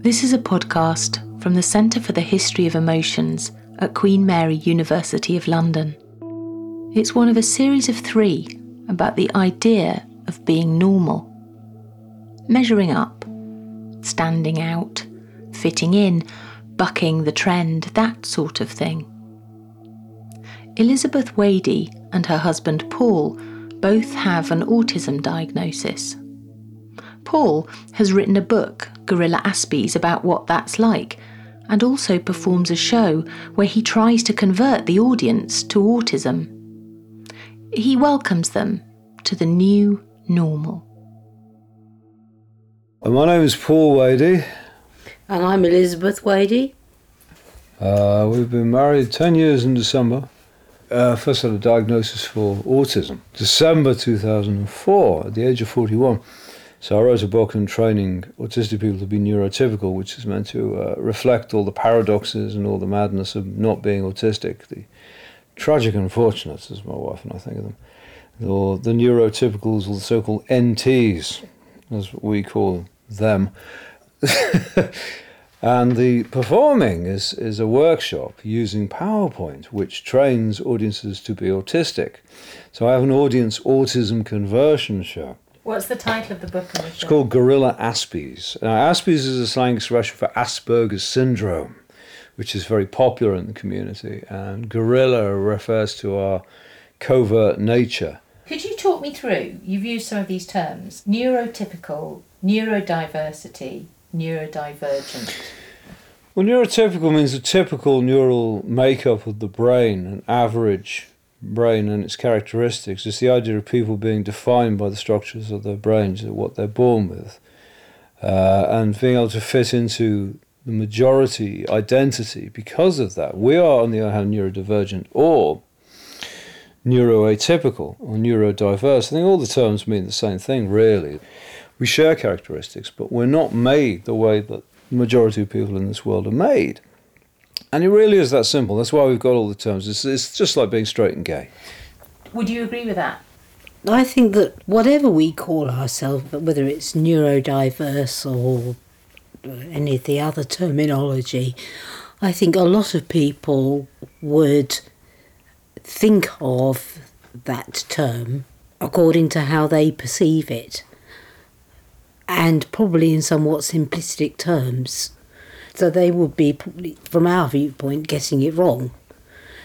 This is a podcast from the Centre for the History of Emotions at Queen Mary University of London. It's one of a series of three about the idea of being normal. Measuring up, standing out, fitting in, bucking the trend, that sort of thing. Elizabeth Wady and her husband Paul both have an autism diagnosis. Paul has written a book, Guerrilla Aspies, about what that's like, and also performs a show where he tries to convert the audience to autism. He welcomes them to the new normal. And My name is Paul Wady. And I'm Elizabeth Wady. Uh, we've been married 10 years in December. Uh, first had a diagnosis for autism, December 2004, at the age of 41. So I wrote a book on training autistic people to be neurotypical, which is meant to uh, reflect all the paradoxes and all the madness of not being autistic, the tragic and unfortunate, as my wife and I think of them, or the neurotypicals, or the so-called NTs, as we call them. and the performing is, is a workshop using PowerPoint, which trains audiences to be autistic. So I have an audience autism conversion show. What's the title of the book? The it's called Guerrilla Aspies. Now, Aspies is a slang expression for Asperger's syndrome, which is very popular in the community. And guerrilla refers to our covert nature. Could you talk me through? You've used some of these terms neurotypical, neurodiversity, neurodivergent. Well, neurotypical means the typical neural makeup of the brain, an average brain and its characteristics. It's the idea of people being defined by the structures of their brains, what they're born with, uh, and being able to fit into the majority identity because of that. We are, on the other hand, neurodivergent or neuroatypical or neurodiverse. I think all the terms mean the same thing, really. We share characteristics, but we're not made the way that the majority of people in this world are made. And it really is that simple. That's why we've got all the terms. It's, it's just like being straight and gay. Would you agree with that? I think that whatever we call ourselves, whether it's neurodiverse or any of the other terminology, I think a lot of people would think of that term according to how they perceive it, and probably in somewhat simplistic terms. So they would be, from our viewpoint, getting it wrong.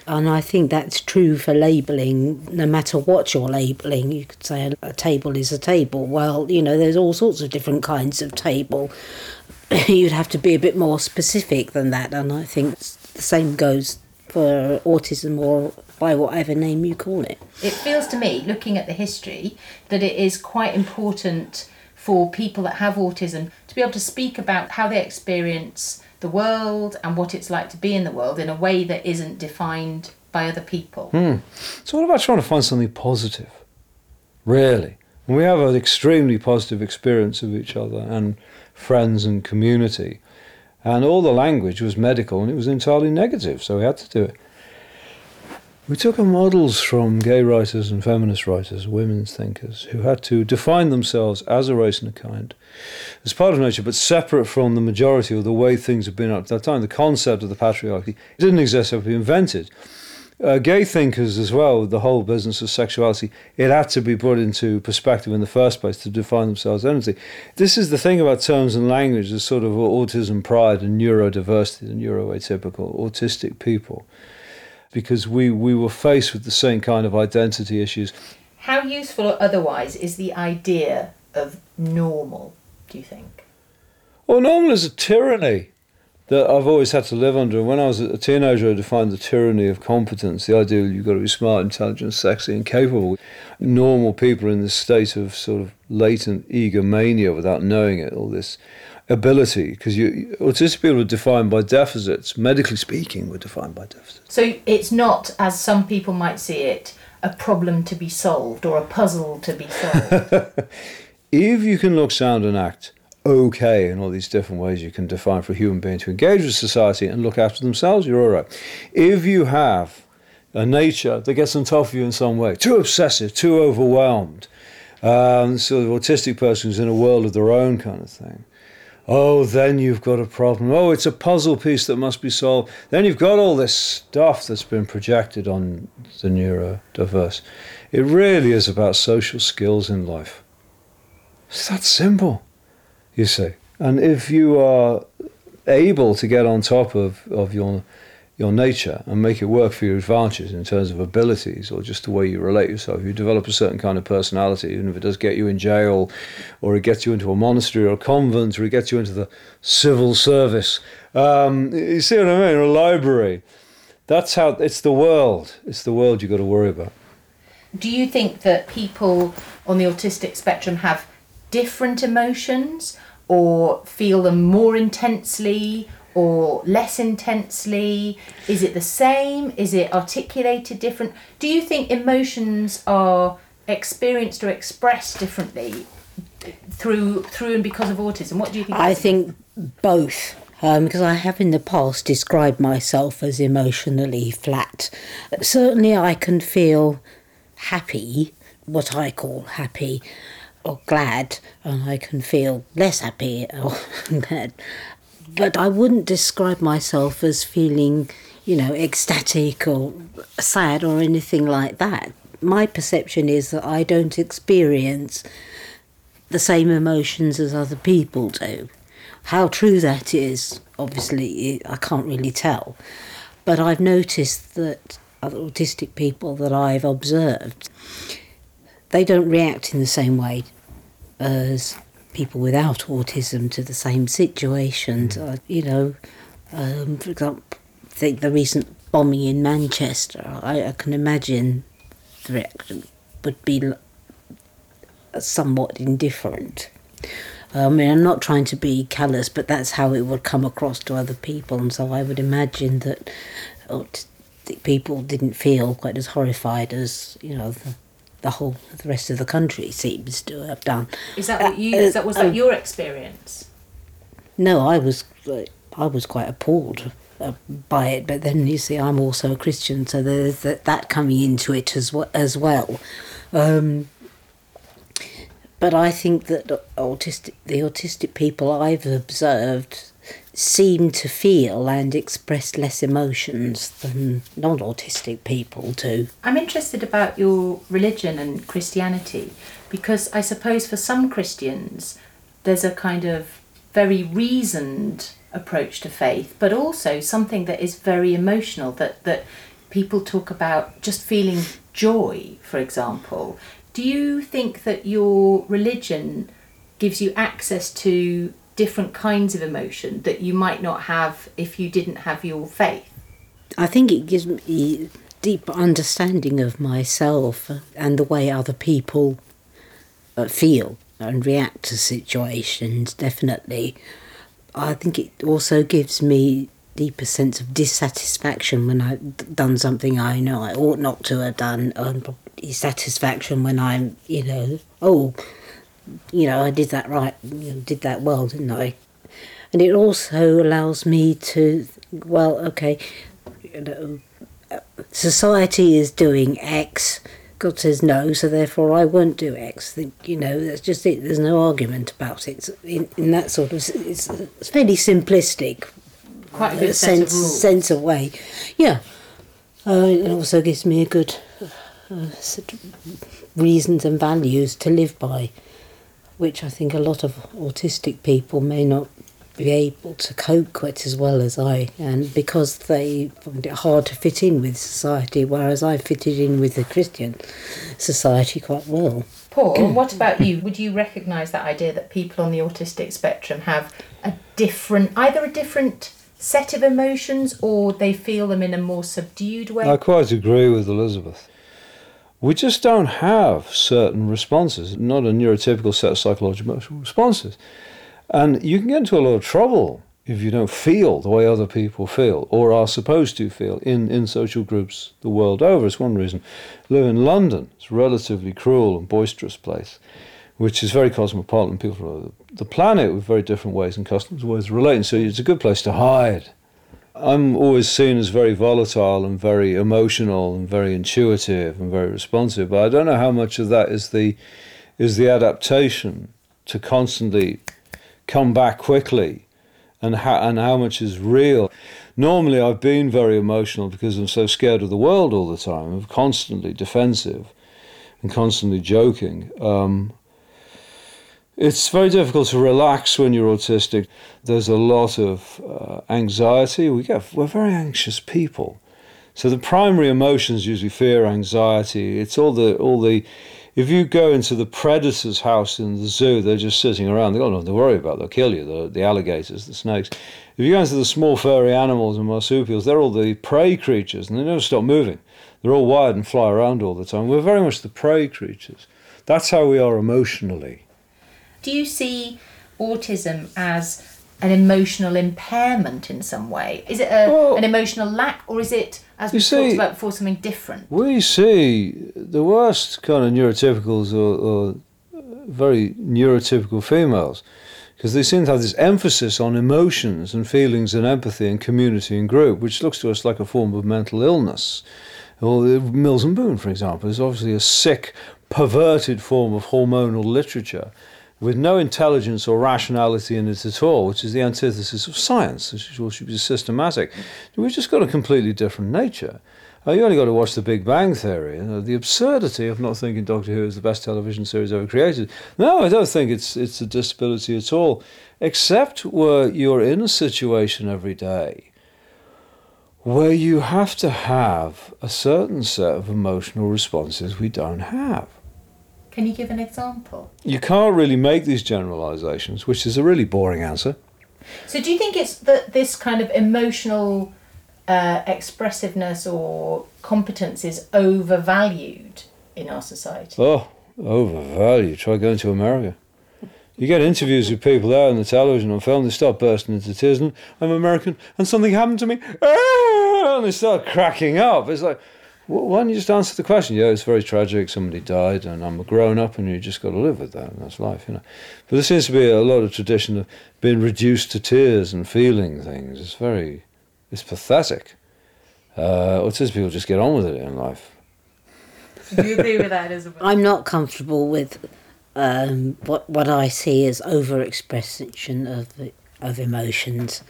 And I think that's true for labelling, no matter what you're labelling. You could say a table is a table. Well, you know, there's all sorts of different kinds of table. You'd have to be a bit more specific than that. And I think the same goes for autism or by whatever name you call it. It feels to me, looking at the history, that it is quite important for people that have autism to be able to speak about how they experience the world and what it's like to be in the world in a way that isn't defined by other people. Hmm. It's all about trying to find something positive, really. We have an extremely positive experience of each other and friends and community. And all the language was medical and it was entirely negative, so we had to do it. We took our models from gay writers and feminist writers, women's thinkers, who had to define themselves as a race and a kind, as part of nature, but separate from the majority or the way things have been up to that time. The concept of the patriarchy didn't exist, it had been invented. Uh, gay thinkers as well, the whole business of sexuality, it had to be put into perspective in the first place to define themselves anything. This is the thing about terms and language, the sort of autism pride and neurodiversity, the neuroatypical, autistic people because we, we were faced with the same kind of identity issues. How useful or otherwise is the idea of normal, do you think? Well, normal is a tyranny that I've always had to live under. When I was a teenager, I defined the tyranny of competence, the idea that you've got to be smart, intelligent, sexy, and capable. Normal people are in this state of sort of latent egomania without knowing it, all this ability because you autistic people are defined by deficits medically speaking we're defined by deficits. So it's not as some people might see it a problem to be solved or a puzzle to be solved. If you can look sound and act okay in all these different ways you can define for a human being to engage with society and look after themselves you're all right. If you have a nature that gets on top of you in some way too obsessive too overwhelmed um, sort of autistic person who's in a world of their own kind of thing oh, then you've got a problem. Oh, it's a puzzle piece that must be solved. Then you've got all this stuff that's been projected on the neurodiverse. It really is about social skills in life. It's that simple, you see. And if you are able to get on top of, of your your nature and make it work for your advantages in terms of abilities or just the way you relate yourself. You develop a certain kind of personality, even if it does get you in jail or it gets you into a monastery or a convent or it gets you into the civil service. Um, you see what I mean? A library. That's how it's the world. It's the world you've got to worry about. Do you think that people on the autistic spectrum have different emotions or feel them more intensely or less intensely? Is it the same? Is it articulated different? Do you think emotions are experienced or expressed differently through through and because of autism? What do you think? I think both. Um, because I have in the past described myself as emotionally flat. Certainly, I can feel happy, what I call happy, or glad, and I can feel less happy or glad but I wouldn't describe myself as feeling, you know, ecstatic or sad or anything like that. My perception is that I don't experience the same emotions as other people do. How true that is, obviously, I can't really tell. But I've noticed that other autistic people that I've observed, they don't react in the same way as people without autism to the same situations. Mm. Uh, you know, um, for example, think the recent bombing in Manchester. I, I can imagine the reaction would be somewhat indifferent. I mean, I'm not trying to be callous, but that's how it would come across to other people, and so I would imagine that autistic people didn't feel quite as horrified as you know the the whole the rest of the country seems to have done. Is that what you? Uh, is that was that uh, your experience? No, I was I was quite appalled uh, by it. But then you see, I'm also a Christian, so there's that, that coming into it as well. As well. Um, but I think that autistic the autistic people I've observed seem to feel and express less emotions than non autistic people do. I'm interested about your religion and Christianity because I suppose for some Christians there's a kind of very reasoned approach to faith, but also something that is very emotional that, that people talk about just feeling joy, for example. Do you think that your religion gives you access to different kinds of emotion that you might not have if you didn't have your faith? I think it gives me deep understanding of myself and the way other people uh, feel and react to situations, definitely. I think it also gives me deeper sense of dissatisfaction when I've done something I know I ought not to have done, and satisfaction when I'm, you know, oh, you know, I did that right, you know, did that well, didn't I? And it also allows me to, well, okay, you know, society is doing X. God says no, so therefore I won't do X. You know, that's just it. There's no argument about it. In, in that sort of, it's, it's fairly simplistic. Quite a good sense, sense, of sense of way. Yeah. Uh, it also gives me a good uh, reasons and values to live by which I think a lot of autistic people may not be able to cope quite as well as I, and because they find it hard to fit in with society, whereas I fitted in with the Christian society quite well. Paul, what about you? Would you recognise that idea that people on the autistic spectrum have a different, either a different set of emotions or they feel them in a more subdued way? I quite agree with Elizabeth we just don't have certain responses, not a neurotypical set of psychological responses. And you can get into a lot of trouble if you don't feel the way other people feel or are supposed to feel in, in social groups the world over. It's one reason. live in London. It's a relatively cruel and boisterous place, which is very cosmopolitan. People from the planet with very different ways and customs, ways of relating. So it's a good place to hide. I'm always seen as very volatile and very emotional and very intuitive and very responsive, but I don't know how much of that is the is the adaptation to constantly come back quickly and how, and how much is real. Normally, I've been very emotional because I'm so scared of the world all the time. I'm constantly defensive and constantly joking. Um, it's very difficult to relax when you're autistic. There's a lot of uh, anxiety. We get we're very anxious people. So the primary emotions usually fear, anxiety. It's all the all the. If you go into the predator's house in the zoo, they're just sitting around. They've got nothing to worry about. They'll kill you. The, the alligators, the snakes. If you go into the small furry animals and marsupials, they're all the prey creatures, and they never stop moving. They're all wired and fly around all the time. We're very much the prey creatures. That's how we are emotionally. Do you see autism as an emotional impairment in some way? Is it a, Well- an emotional lack, or is it, as we You talked see- about before, something different? We see the worst kind of neurotypicals or, or very neurotypical females because they seem to have this emphasis on emotions and feelings and empathy and community and group, which looks to us like a form of mental illness. Uh, Mills and Boon, for example, is obviously a sick, perverted form of hormonal literature with no intelligence or rationality in it at all, which is the antithesis of science, which should be systematic. We've just got a completely different nature. Uh, you only got to watch The Big Bang Theory. You know, the absurdity of not thinking Doctor Who is the best television series ever created. No, I don't think it's it's a disability at all, except where you're in a situation every day where you have to have a certain set of emotional responses we don't have. Can you give an example? You can't really make these generalizations, which is a really boring answer. So, do you think it's that this kind of emotional uh, expressiveness or competence is overvalued in our society? Oh, overvalued. Try going to America. You get interviews with people there on the television or film, they start bursting into tears, and I'm American, and something happened to me, and they start cracking up. It's like, why don't you just answer the question? Yeah, it's very tragic, somebody died, and I'm a grown up, and you just got to live with that, and that's life, you know. But there seems to be a lot of tradition of being reduced to tears and feeling things. It's very, it's pathetic. Uh, autistic people just get on with it in life. Do you agree with that, Isabel? I'm not comfortable with um, what what I see as overexpression of of emotions.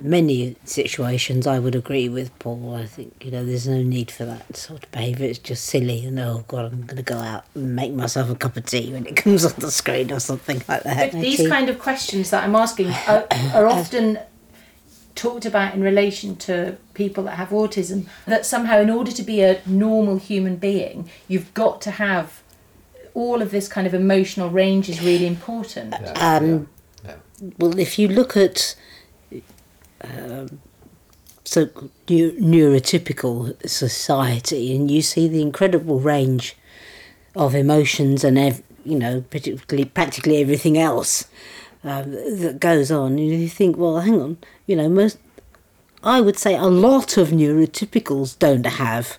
Many situations, I would agree with Paul. I think you know there's no need for that sort of behaviour. It's just silly, and oh god, I'm going to go out and make myself a cup of tea when it comes on the screen or something like that. But these kind of questions that I'm asking are, are often talked about in relation to people that have autism. That somehow, in order to be a normal human being, you've got to have all of this kind of emotional range is really important. Um, Well, if you look at um, so neu- neurotypical society, and you see the incredible range of emotions and ev- you know, particularly practically everything else um, that goes on, and you think, well, hang on, you know, most I would say a lot of neurotypicals don't have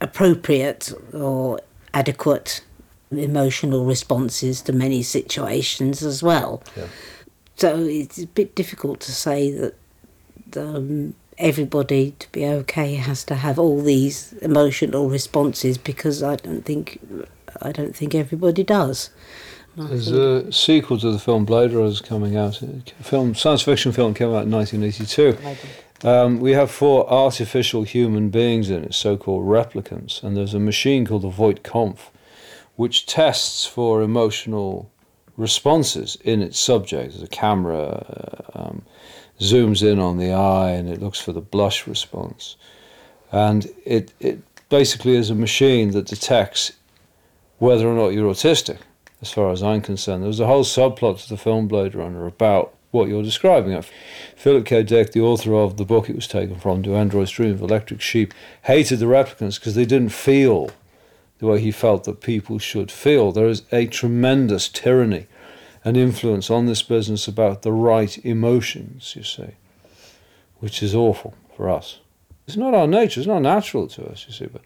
appropriate or adequate emotional responses to many situations as well. Yeah. So it's a bit difficult to say that um, everybody to be okay has to have all these emotional responses because I don't think I don't think everybody does. There's a sequel to the film Blade Runner is coming out. A film, science fiction film came out in 1982. Um, we have four artificial human beings in it, so-called replicants, and there's a machine called the Voight Kampff, which tests for emotional responses in its subject. There's a camera uh, um, zooms in on the eye, and it looks for the blush response, and it it basically is a machine that detects whether or not you're autistic as far as I'm concerned. There was a whole subplot to the film Blade Runner about what you're describing. Philip K. Dick, the author of the book it was taken from, Do Androids Dream of Electric Sheep, hated the replicants because they didn't feel the way he felt that people should feel. There is a tremendous tyranny and influence on this business about the right emotions, you see, which is awful for us. It's not our nature, it's not natural to us, you see. But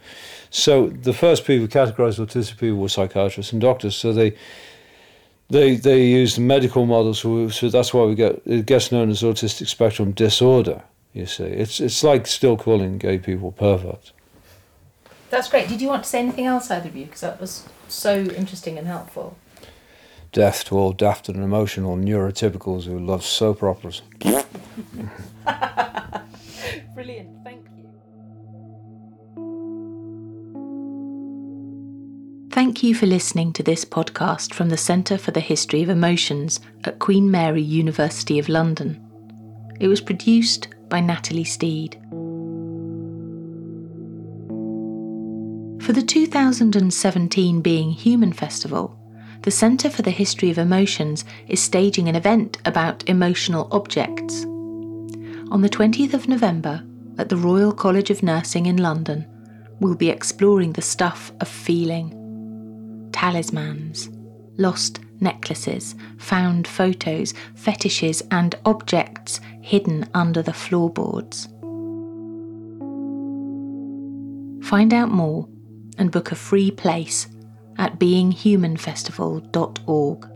so the first people categorized autistic people were psychiatrists and doctors. So they they they used medical models. So, so that's why we get it gets known as autistic spectrum disorder. You see, it's it's like still calling gay people perverts. That's great. Did you want to say anything else, either of you? Because that was so interesting and helpful. Death to all daft and emotional neurotypicals who love soap operas. Brilliant, thank you. Thank you for listening to this podcast from the Centre for the History of Emotions at Queen Mary University of London. It was produced by Natalie Steed. For the 2017 Being Human Festival, the Centre for the History of Emotions is staging an event about emotional objects. On the 20th of November, at the Royal College of Nursing in London, we'll be exploring the stuff of feeling. Talismans, lost necklaces, found photos, fetishes, and objects hidden under the floorboards. Find out more and book a free place at beinghumanfestival.org.